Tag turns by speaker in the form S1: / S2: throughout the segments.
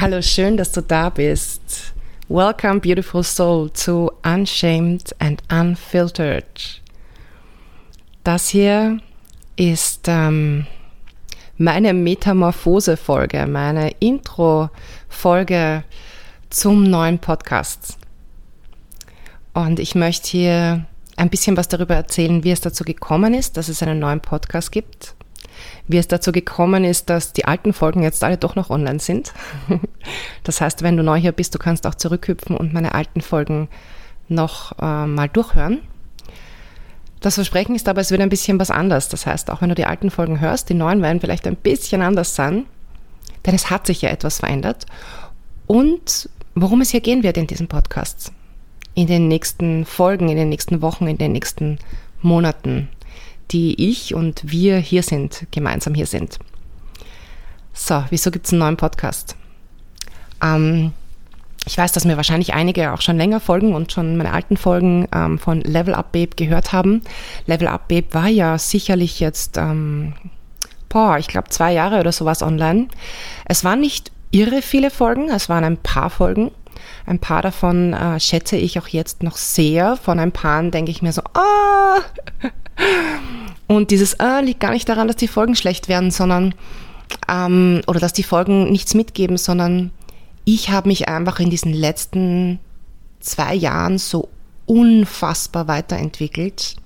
S1: Hallo, schön, dass du da bist. Welcome, beautiful soul, to Unshamed and Unfiltered. Das hier ist ähm, meine Metamorphose-Folge, meine Intro-Folge zum neuen Podcast. Und ich möchte hier ein bisschen was darüber erzählen, wie es dazu gekommen ist, dass es einen neuen Podcast gibt wie es dazu gekommen ist, dass die alten Folgen jetzt alle doch noch online sind. Das heißt, wenn du neu hier bist, du kannst auch zurückhüpfen und meine alten Folgen noch äh, mal durchhören. Das Versprechen ist aber, es wird ein bisschen was anders. Das heißt, auch wenn du die alten Folgen hörst, die neuen werden vielleicht ein bisschen anders sein, denn es hat sich ja etwas verändert. Und worum es hier gehen wird in diesem Podcast, in den nächsten Folgen, in den nächsten Wochen, in den nächsten Monaten die ich und wir hier sind, gemeinsam hier sind. So, wieso gibt es einen neuen Podcast? Ähm, ich weiß, dass mir wahrscheinlich einige auch schon länger folgen und schon meine alten Folgen ähm, von Level Up Babe gehört haben. Level Up Babe war ja sicherlich jetzt, ähm, boah, ich glaube zwei Jahre oder sowas online. Es waren nicht irre viele Folgen, es waren ein paar Folgen. Ein paar davon äh, schätze ich auch jetzt noch sehr. Von ein paar denke ich mir so, ah, und dieses ah, liegt gar nicht daran, dass die Folgen schlecht werden, sondern ähm, oder dass die Folgen nichts mitgeben, sondern ich habe mich einfach in diesen letzten zwei Jahren so unfassbar weiterentwickelt.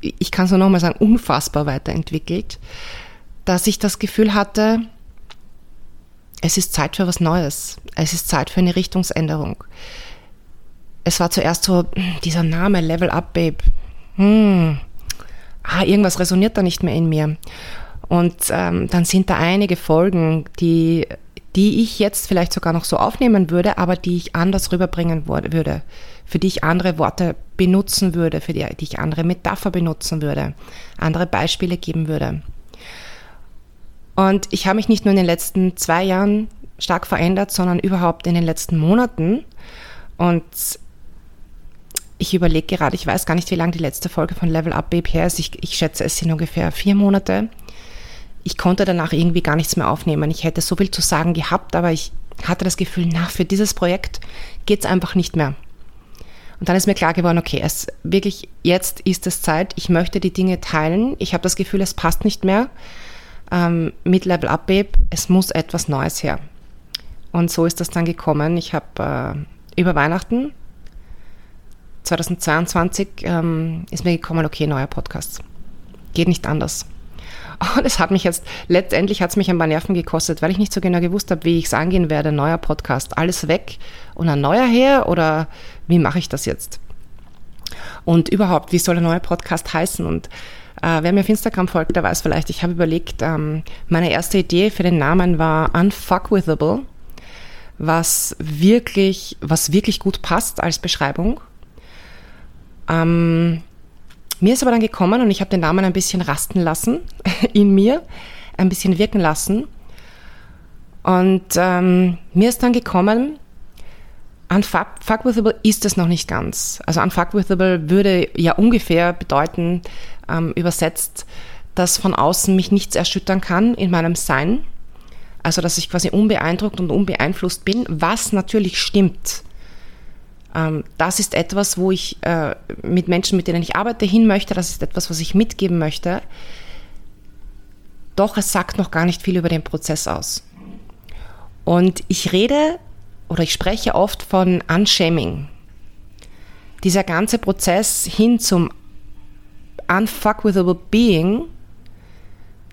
S1: Ich kann es nur nochmal sagen, unfassbar weiterentwickelt, dass ich das Gefühl hatte, es ist Zeit für was Neues. Es ist Zeit für eine Richtungsänderung. Es war zuerst so dieser Name Level Up Babe hm, ah, irgendwas resoniert da nicht mehr in mir. Und ähm, dann sind da einige Folgen, die, die ich jetzt vielleicht sogar noch so aufnehmen würde, aber die ich anders rüberbringen würde, für die ich andere Worte benutzen würde, für die, die ich andere Metapher benutzen würde, andere Beispiele geben würde. Und ich habe mich nicht nur in den letzten zwei Jahren stark verändert, sondern überhaupt in den letzten Monaten. Und ich überlege gerade, ich weiß gar nicht, wie lange die letzte Folge von Level Up her ist. Ich, ich schätze, es sind ungefähr vier Monate. Ich konnte danach irgendwie gar nichts mehr aufnehmen. Ich hätte so viel zu sagen gehabt, aber ich hatte das Gefühl, na, für dieses Projekt geht es einfach nicht mehr. Und dann ist mir klar geworden, okay, es wirklich jetzt ist es Zeit. Ich möchte die Dinge teilen. Ich habe das Gefühl, es passt nicht mehr ähm, mit Level Up Babe. Es muss etwas Neues her. Und so ist das dann gekommen. Ich habe äh, über Weihnachten 2022 ähm, ist mir gekommen, okay, neuer Podcast. Geht nicht anders. Und es hat mich jetzt, letztendlich hat es mich ein paar Nerven gekostet, weil ich nicht so genau gewusst habe, wie ich es angehen werde. Neuer Podcast, alles weg und ein neuer her oder wie mache ich das jetzt? Und überhaupt, wie soll ein neuer Podcast heißen? Und äh, wer mir auf Instagram folgt, der weiß vielleicht, ich habe überlegt, ähm, meine erste Idee für den Namen war Unfuckwithable, was wirklich, was wirklich gut passt als Beschreibung ähm, mir ist aber dann gekommen und ich habe den Namen ein bisschen rasten lassen in mir, ein bisschen wirken lassen. Und ähm, mir ist dann gekommen, Unfuckwithable ist es noch nicht ganz. Also Unfuckwithable würde ja ungefähr bedeuten, ähm, übersetzt, dass von außen mich nichts erschüttern kann in meinem Sein. Also dass ich quasi unbeeindruckt und unbeeinflusst bin, was natürlich stimmt. Ähm, das ist etwas, wo ich äh, mit Menschen, mit denen ich arbeite, hin möchte. Das ist etwas, was ich mitgeben möchte. Doch es sagt noch gar nicht viel über den Prozess aus. Und ich rede oder ich spreche oft von Unshaming. Dieser ganze Prozess hin zum Unfuckwithable Being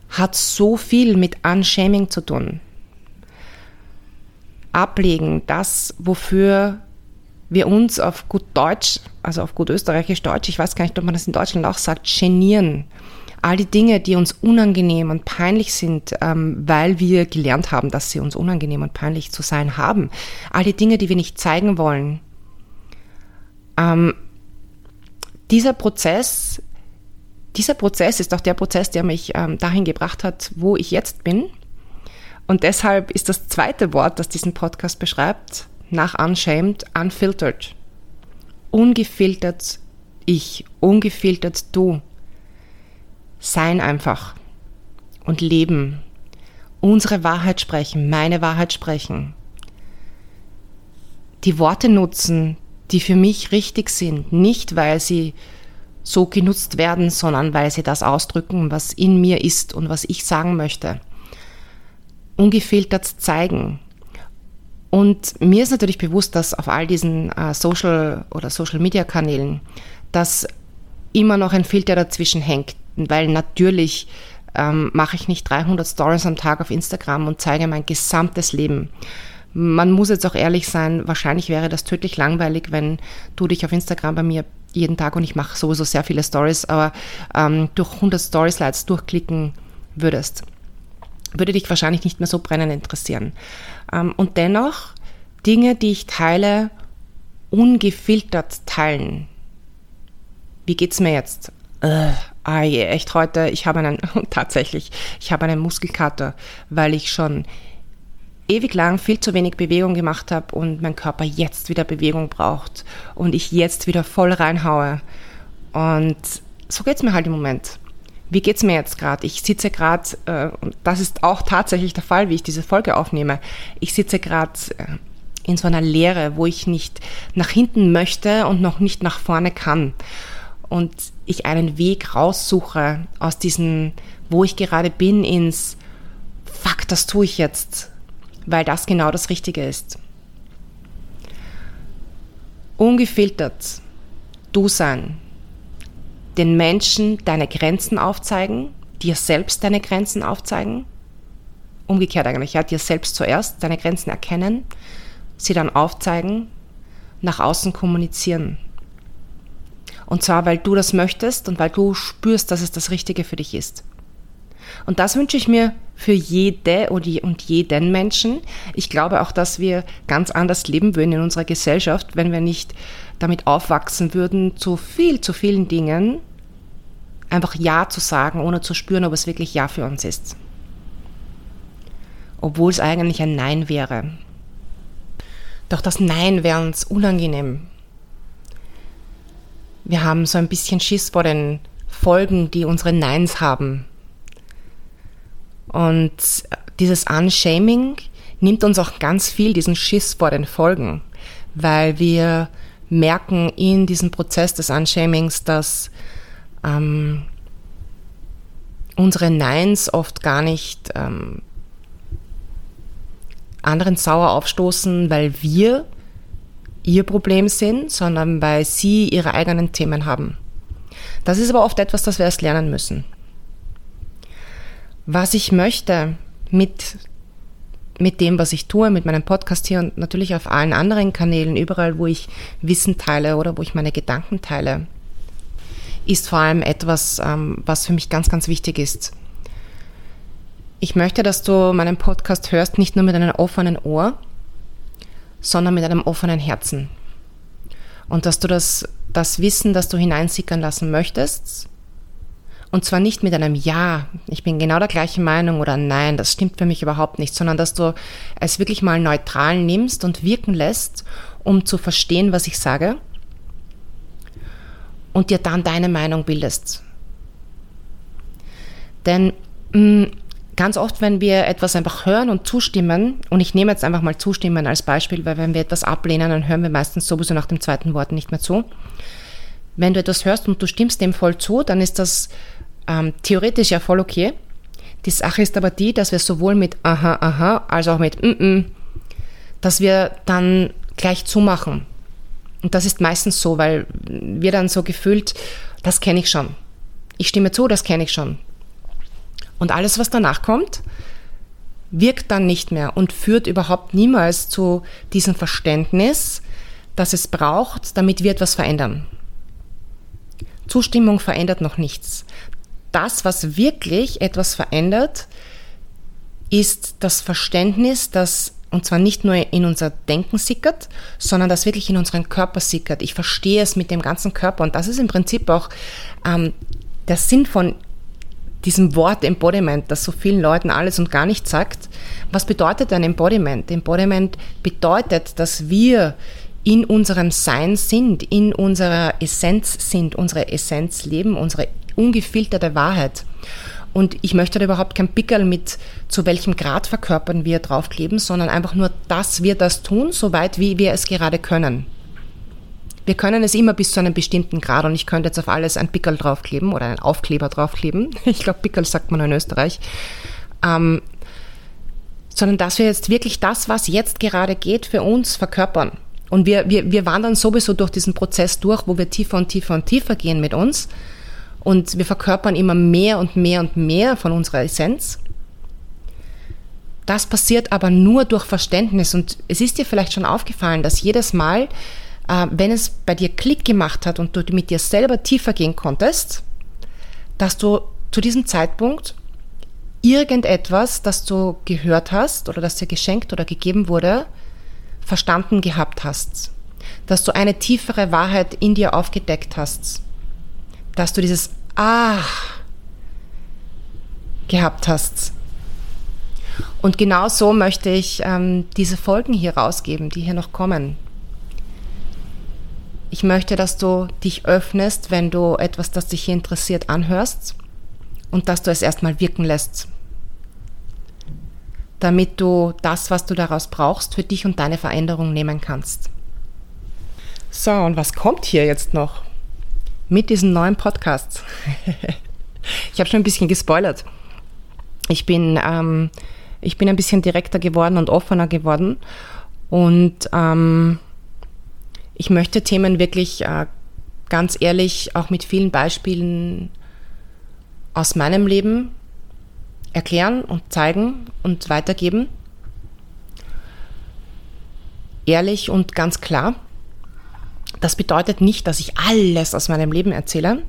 S1: hat so viel mit Unshaming zu tun. Ablegen, das, wofür wir uns auf gut Deutsch, also auf gut österreichisch Deutsch, ich weiß gar nicht, ob man das in Deutschland auch sagt, genieren. All die Dinge, die uns unangenehm und peinlich sind, ähm, weil wir gelernt haben, dass sie uns unangenehm und peinlich zu sein haben. All die Dinge, die wir nicht zeigen wollen. Ähm, dieser Prozess, dieser Prozess ist auch der Prozess, der mich ähm, dahin gebracht hat, wo ich jetzt bin. Und deshalb ist das zweite Wort, das diesen Podcast beschreibt, nach Unshamed, unfiltered. Ungefiltert ich, ungefiltert du. Sein einfach und leben. unsere Wahrheit sprechen, meine Wahrheit sprechen. Die Worte nutzen, die für mich richtig sind, nicht weil sie so genutzt werden, sondern weil sie das ausdrücken, was in mir ist und was ich sagen möchte. Ungefiltert zeigen. Und mir ist natürlich bewusst, dass auf all diesen äh, Social oder Social Media Kanälen, dass immer noch ein Filter dazwischen hängt, weil natürlich ähm, mache ich nicht 300 Stories am Tag auf Instagram und zeige mein gesamtes Leben. Man muss jetzt auch ehrlich sein, wahrscheinlich wäre das tödlich langweilig, wenn du dich auf Instagram bei mir jeden Tag und ich mache sowieso sehr viele Stories, aber ähm, durch 100 Story-Slides durchklicken würdest, würde dich wahrscheinlich nicht mehr so brennend interessieren. Ähm, und dennoch Dinge, die ich teile, ungefiltert teilen. Wie geht's mir jetzt? Äh, ah je, echt heute, ich habe einen, tatsächlich, ich habe einen Muskelkater, weil ich schon ewig lang viel zu wenig Bewegung gemacht habe und mein Körper jetzt wieder Bewegung braucht und ich jetzt wieder voll reinhaue. Und so geht es mir halt im Moment. Wie geht es mir jetzt gerade? Ich sitze gerade, äh, und das ist auch tatsächlich der Fall, wie ich diese Folge aufnehme. Ich sitze gerade äh, in so einer Leere, wo ich nicht nach hinten möchte und noch nicht nach vorne kann. Und ich einen Weg raussuche aus diesem, wo ich gerade bin, ins Fuck, das tue ich jetzt weil das genau das Richtige ist. Ungefiltert du sein, den Menschen deine Grenzen aufzeigen, dir selbst deine Grenzen aufzeigen, umgekehrt eigentlich, ja, dir selbst zuerst deine Grenzen erkennen, sie dann aufzeigen, nach außen kommunizieren. Und zwar, weil du das möchtest und weil du spürst, dass es das Richtige für dich ist. Und das wünsche ich mir für jede und jeden Menschen. Ich glaube auch, dass wir ganz anders leben würden in unserer Gesellschaft, wenn wir nicht damit aufwachsen würden, zu viel, zu vielen Dingen einfach Ja zu sagen, ohne zu spüren, ob es wirklich Ja für uns ist. Obwohl es eigentlich ein Nein wäre. Doch das Nein wäre uns unangenehm. Wir haben so ein bisschen Schiss vor den Folgen, die unsere Neins haben. Und dieses Unshaming nimmt uns auch ganz viel diesen Schiss vor den Folgen, weil wir merken in diesem Prozess des Unshamings, dass ähm, unsere Neins oft gar nicht ähm, anderen sauer aufstoßen, weil wir ihr Problem sind, sondern weil sie ihre eigenen Themen haben. Das ist aber oft etwas, das wir erst lernen müssen was ich möchte mit, mit dem, was ich tue, mit meinem Podcast hier und natürlich auf allen anderen Kanälen, überall, wo ich Wissen teile oder wo ich meine Gedanken teile, ist vor allem etwas, ähm, was für mich ganz, ganz wichtig ist. Ich möchte, dass du meinen Podcast hörst, nicht nur mit einem offenen Ohr, sondern mit einem offenen Herzen. Und dass du das, das Wissen, das du hineinsickern lassen möchtest, und zwar nicht mit einem Ja, ich bin genau der gleichen Meinung oder Nein, das stimmt für mich überhaupt nicht, sondern dass du es wirklich mal neutral nimmst und wirken lässt, um zu verstehen, was ich sage und dir dann deine Meinung bildest. Denn mm, ganz oft, wenn wir etwas einfach hören und zustimmen, und ich nehme jetzt einfach mal zustimmen als Beispiel, weil wenn wir etwas ablehnen, dann hören wir meistens sowieso nach dem zweiten Wort nicht mehr zu. Wenn du etwas hörst und du stimmst dem voll zu, dann ist das ähm, theoretisch ja voll okay. Die Sache ist aber die, dass wir sowohl mit aha, aha, als auch mit mm, mm, dass wir dann gleich zumachen. Und das ist meistens so, weil wir dann so gefühlt, das kenne ich schon. Ich stimme zu, das kenne ich schon. Und alles, was danach kommt, wirkt dann nicht mehr und führt überhaupt niemals zu diesem Verständnis, das es braucht, damit wir etwas verändern. Zustimmung verändert noch nichts das, was wirklich etwas verändert, ist das Verständnis, dass und zwar nicht nur in unser Denken sickert, sondern das wirklich in unseren Körper sickert. Ich verstehe es mit dem ganzen Körper und das ist im Prinzip auch ähm, der Sinn von diesem Wort Embodiment, das so vielen Leuten alles und gar nichts sagt. Was bedeutet ein Embodiment? Embodiment bedeutet, dass wir in unserem Sein sind, in unserer Essenz sind, unsere Essenz leben, unsere ungefilterte Wahrheit. Und ich möchte da überhaupt kein Pickel mit, zu welchem Grad verkörpern wir draufkleben, sondern einfach nur, dass wir das tun, soweit wie wir es gerade können. Wir können es immer bis zu einem bestimmten Grad und ich könnte jetzt auf alles ein Pickel draufkleben oder einen Aufkleber draufkleben. Ich glaube, Pickel sagt man in Österreich. Ähm, sondern dass wir jetzt wirklich das, was jetzt gerade geht, für uns verkörpern. Und wir, wir, wir wandern sowieso durch diesen Prozess durch, wo wir tiefer und tiefer und tiefer gehen mit uns. Und wir verkörpern immer mehr und mehr und mehr von unserer Essenz. Das passiert aber nur durch Verständnis. Und es ist dir vielleicht schon aufgefallen, dass jedes Mal, äh, wenn es bei dir Klick gemacht hat und du mit dir selber tiefer gehen konntest, dass du zu diesem Zeitpunkt irgendetwas, das du gehört hast oder das dir geschenkt oder gegeben wurde, verstanden gehabt hast. Dass du eine tiefere Wahrheit in dir aufgedeckt hast. Dass du dieses Ah gehabt hast. Und genau so möchte ich ähm, diese Folgen hier rausgeben, die hier noch kommen. Ich möchte, dass du dich öffnest, wenn du etwas, das dich hier interessiert, anhörst und dass du es erstmal wirken lässt. Damit du das, was du daraus brauchst, für dich und deine Veränderung nehmen kannst. So, und was kommt hier jetzt noch mit diesen neuen Podcasts? ich habe schon ein bisschen gespoilert. Ich bin, ähm, ich bin ein bisschen direkter geworden und offener geworden und ähm, ich möchte Themen wirklich äh, ganz ehrlich auch mit vielen Beispielen aus meinem Leben erklären und zeigen und weitergeben. Ehrlich und ganz klar. Das bedeutet nicht, dass ich alles aus meinem Leben erzähle,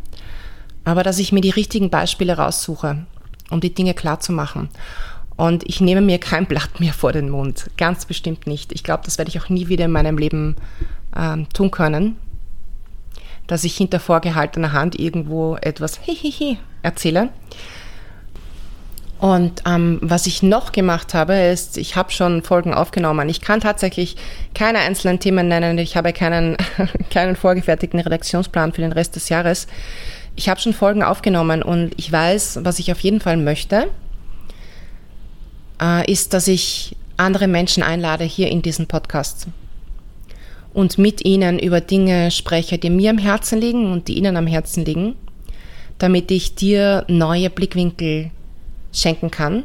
S1: aber dass ich mir die richtigen Beispiele raussuche, um die Dinge klar zu machen. Und ich nehme mir kein Blatt mehr vor den Mund. Ganz bestimmt nicht. Ich glaube, das werde ich auch nie wieder in meinem Leben ähm, tun können, dass ich hinter vorgehaltener Hand irgendwo etwas Hihihi erzähle. Und ähm, was ich noch gemacht habe, ist, ich habe schon Folgen aufgenommen. Ich kann tatsächlich keine einzelnen Themen nennen. Ich habe keinen, keinen vorgefertigten Redaktionsplan für den Rest des Jahres. Ich habe schon Folgen aufgenommen und ich weiß, was ich auf jeden Fall möchte, äh, ist, dass ich andere Menschen einlade hier in diesen Podcast und mit ihnen über Dinge spreche, die mir am Herzen liegen und die ihnen am Herzen liegen, damit ich dir neue Blickwinkel schenken kann.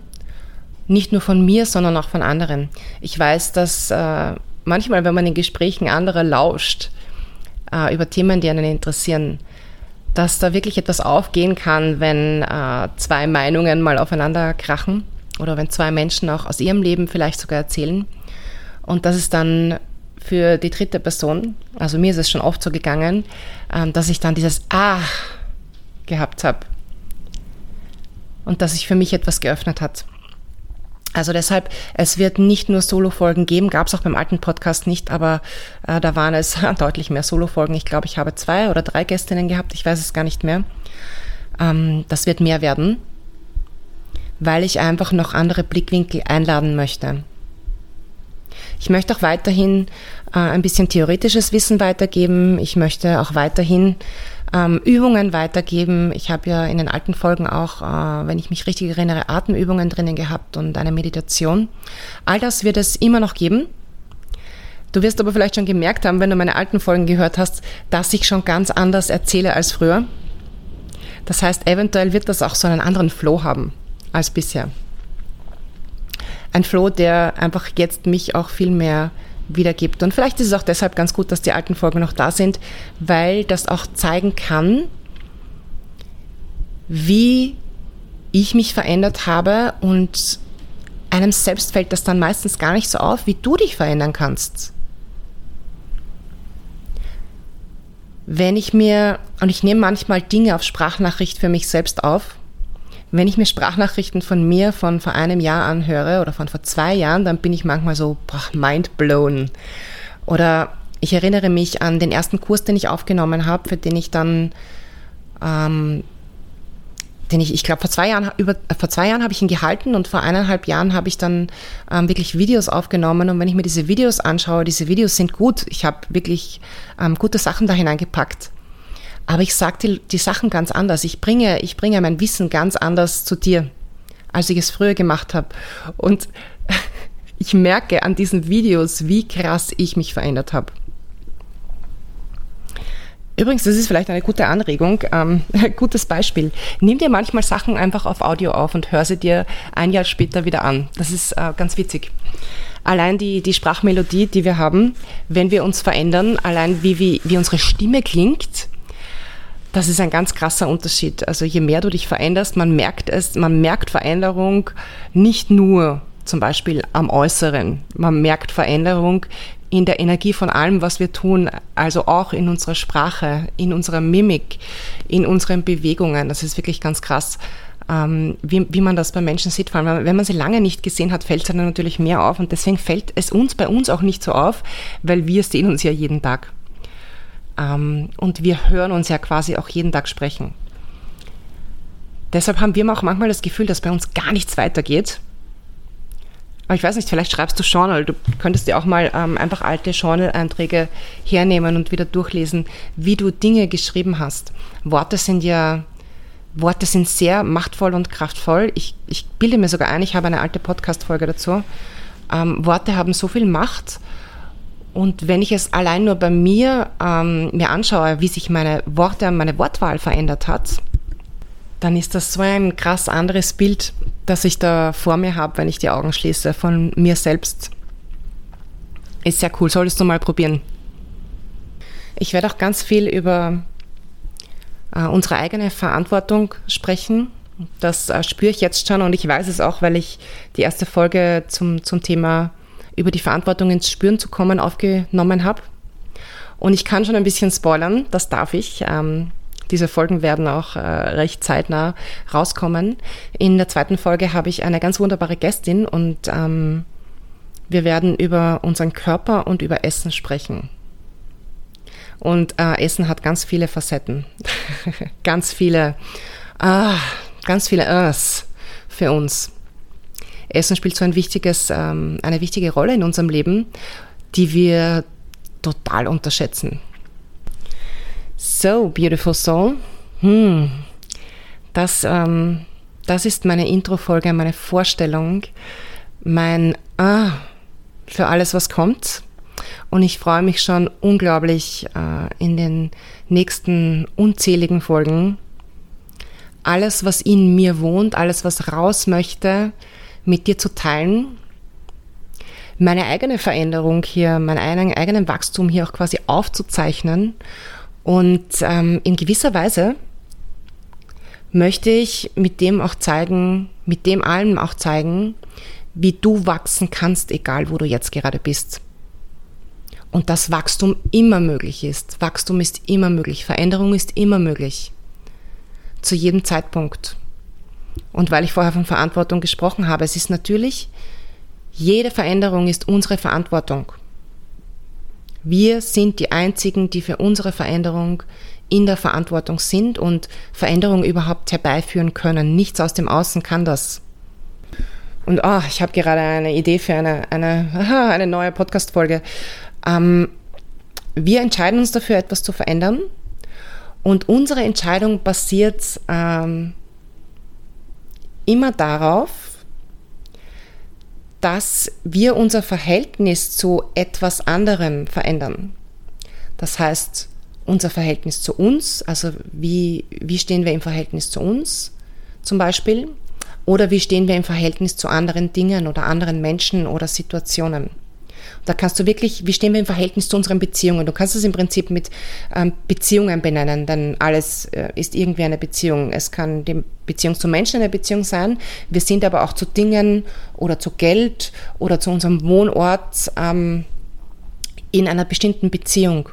S1: Nicht nur von mir, sondern auch von anderen. Ich weiß, dass äh, manchmal, wenn man in Gesprächen anderer lauscht, äh, über Themen, die einen interessieren, dass da wirklich etwas aufgehen kann, wenn äh, zwei Meinungen mal aufeinander krachen oder wenn zwei Menschen auch aus ihrem Leben vielleicht sogar erzählen. Und dass es dann für die dritte Person, also mir ist es schon oft so gegangen, ähm, dass ich dann dieses Ah gehabt habe und dass sich für mich etwas geöffnet hat. Also deshalb, es wird nicht nur Solo-Folgen geben, gab es auch beim alten Podcast nicht, aber äh, da waren es deutlich mehr Solo-Folgen. Ich glaube, ich habe zwei oder drei Gästinnen gehabt, ich weiß es gar nicht mehr. Ähm, das wird mehr werden, weil ich einfach noch andere Blickwinkel einladen möchte. Ich möchte auch weiterhin äh, ein bisschen theoretisches Wissen weitergeben. Ich möchte auch weiterhin ähm, Übungen weitergeben. Ich habe ja in den alten Folgen auch, äh, wenn ich mich richtig erinnere, Atemübungen drinnen gehabt und eine Meditation. All das wird es immer noch geben. Du wirst aber vielleicht schon gemerkt haben, wenn du meine alten Folgen gehört hast, dass ich schon ganz anders erzähle als früher. Das heißt, eventuell wird das auch so einen anderen Flow haben als bisher ein Flow, der einfach jetzt mich auch viel mehr wiedergibt. Und vielleicht ist es auch deshalb ganz gut, dass die alten Folgen noch da sind, weil das auch zeigen kann, wie ich mich verändert habe und einem selbst fällt das dann meistens gar nicht so auf, wie du dich verändern kannst. Wenn ich mir, und ich nehme manchmal Dinge auf Sprachnachricht für mich selbst auf, wenn ich mir Sprachnachrichten von mir von vor einem Jahr anhöre oder von vor zwei Jahren, dann bin ich manchmal so boah, mind blown. Oder ich erinnere mich an den ersten Kurs, den ich aufgenommen habe, für den ich dann, ähm, den ich, ich glaube, vor zwei Jahren, über, äh, vor zwei Jahren habe ich ihn gehalten und vor eineinhalb Jahren habe ich dann ähm, wirklich Videos aufgenommen. Und wenn ich mir diese Videos anschaue, diese Videos sind gut. Ich habe wirklich ähm, gute Sachen da hineingepackt. Aber ich sage die, die Sachen ganz anders. Ich bringe, ich bringe mein Wissen ganz anders zu dir, als ich es früher gemacht habe. Und ich merke an diesen Videos, wie krass ich mich verändert habe. Übrigens, das ist vielleicht eine gute Anregung, ähm, gutes Beispiel. Nimm dir manchmal Sachen einfach auf Audio auf und hör sie dir ein Jahr später wieder an. Das ist äh, ganz witzig. Allein die, die Sprachmelodie, die wir haben, wenn wir uns verändern, allein wie, wie, wie unsere Stimme klingt, das ist ein ganz krasser Unterschied. Also je mehr du dich veränderst, man merkt es, man merkt Veränderung nicht nur zum Beispiel am Äußeren. Man merkt Veränderung in der Energie von allem, was wir tun, also auch in unserer Sprache, in unserer Mimik, in unseren Bewegungen. Das ist wirklich ganz krass, ähm, wie, wie man das bei Menschen sieht. Vor allem, wenn man sie lange nicht gesehen hat, fällt es dann natürlich mehr auf. Und deswegen fällt es uns bei uns auch nicht so auf, weil wir sehen uns ja jeden Tag. Ähm, und wir hören uns ja quasi auch jeden Tag sprechen. Deshalb haben wir auch manchmal das Gefühl, dass bei uns gar nichts weitergeht aber ich weiß nicht, vielleicht schreibst du Journal. Du könntest dir auch mal ähm, einfach alte Journal-Einträge hernehmen und wieder durchlesen, wie du Dinge geschrieben hast. Worte sind ja, Worte sind sehr machtvoll und kraftvoll. Ich, ich bilde mir sogar ein, ich habe eine alte Podcast-Folge dazu. Ähm, Worte haben so viel Macht. Und wenn ich es allein nur bei mir ähm, mir anschaue, wie sich meine Worte und meine Wortwahl verändert hat, dann ist das so ein krass anderes Bild, das ich da vor mir habe, wenn ich die Augen schließe, von mir selbst. Ist sehr cool, solltest du mal probieren. Ich werde auch ganz viel über äh, unsere eigene Verantwortung sprechen. Das äh, spüre ich jetzt schon und ich weiß es auch, weil ich die erste Folge zum, zum Thema über die Verantwortung ins Spüren zu kommen aufgenommen habe. Und ich kann schon ein bisschen spoilern, das darf ich. Ähm, diese Folgen werden auch äh, recht zeitnah rauskommen. In der zweiten Folge habe ich eine ganz wunderbare Gästin und ähm, wir werden über unseren Körper und über Essen sprechen. Und äh, Essen hat ganz viele Facetten, ganz viele, ah, ganz viele Ers für uns. Essen spielt so ein wichtiges, ähm, eine wichtige Rolle in unserem Leben, die wir total unterschätzen. So, Beautiful Soul. Hm. Das, ähm, das ist meine Intro-Folge, meine Vorstellung, mein Ah für alles, was kommt. Und ich freue mich schon unglaublich äh, in den nächsten unzähligen Folgen. Alles, was in mir wohnt, alles, was raus möchte, mit dir zu teilen. Meine eigene Veränderung hier, meinen eigenen Wachstum hier auch quasi aufzuzeichnen und ähm, in gewisser Weise möchte ich mit dem auch zeigen, mit dem allem auch zeigen, wie du wachsen kannst, egal wo du jetzt gerade bist. Und dass Wachstum immer möglich ist. Wachstum ist immer möglich. Veränderung ist immer möglich. Zu jedem Zeitpunkt. Und weil ich vorher von Verantwortung gesprochen habe, es ist natürlich, jede Veränderung ist unsere Verantwortung. Wir sind die Einzigen, die für unsere Veränderung in der Verantwortung sind und Veränderung überhaupt herbeiführen können. Nichts aus dem Außen kann das. Und oh, ich habe gerade eine Idee für eine, eine, eine neue Podcast-Folge. Ähm, wir entscheiden uns dafür, etwas zu verändern. Und unsere Entscheidung basiert ähm, immer darauf, dass wir unser Verhältnis zu etwas anderem verändern. Das heißt, unser Verhältnis zu uns, also wie, wie stehen wir im Verhältnis zu uns zum Beispiel, oder wie stehen wir im Verhältnis zu anderen Dingen oder anderen Menschen oder Situationen. Da kannst du wirklich, wie stehen wir im Verhältnis zu unseren Beziehungen? Du kannst es im Prinzip mit ähm, Beziehungen benennen, denn alles äh, ist irgendwie eine Beziehung. Es kann die Beziehung zu Menschen eine Beziehung sein. Wir sind aber auch zu Dingen oder zu Geld oder zu unserem Wohnort ähm, in einer bestimmten Beziehung.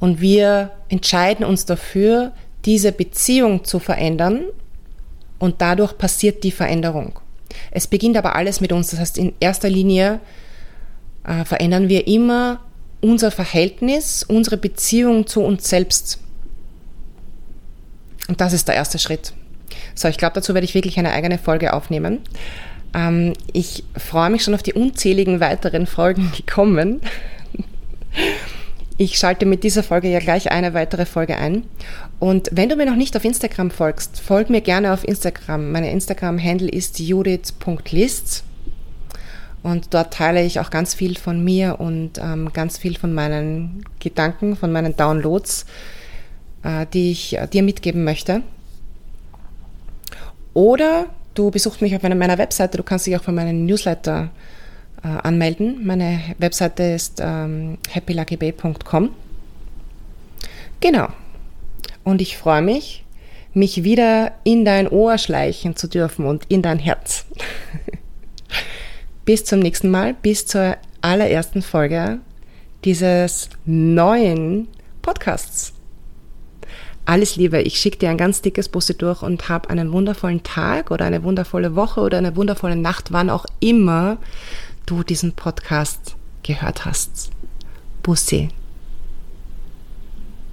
S1: Und wir entscheiden uns dafür, diese Beziehung zu verändern und dadurch passiert die Veränderung. Es beginnt aber alles mit uns. Das heißt, in erster Linie äh, verändern wir immer unser Verhältnis, unsere Beziehung zu uns selbst. Und das ist der erste Schritt. So, ich glaube, dazu werde ich wirklich eine eigene Folge aufnehmen. Ähm, ich freue mich schon auf die unzähligen weiteren Folgen, die kommen. Ich schalte mit dieser Folge ja gleich eine weitere Folge ein. Und wenn du mir noch nicht auf Instagram folgst, folg mir gerne auf Instagram. Meine Instagram-Handle ist judith.lists. Und dort teile ich auch ganz viel von mir und ähm, ganz viel von meinen Gedanken, von meinen Downloads, äh, die ich äh, dir mitgeben möchte. Oder du besuchst mich auf einer meiner Webseite, du kannst dich auch von meinem Newsletter äh, anmelden. Meine Webseite ist ähm, happyluckybay.com. Genau. Und ich freue mich, mich wieder in dein Ohr schleichen zu dürfen und in dein Herz. bis zum nächsten Mal, bis zur allerersten Folge dieses neuen Podcasts. Alles Liebe, ich schicke dir ein ganz dickes Busse durch und hab einen wundervollen Tag oder eine wundervolle Woche oder eine wundervolle Nacht, wann auch immer du diesen Podcast gehört hast. Bussi.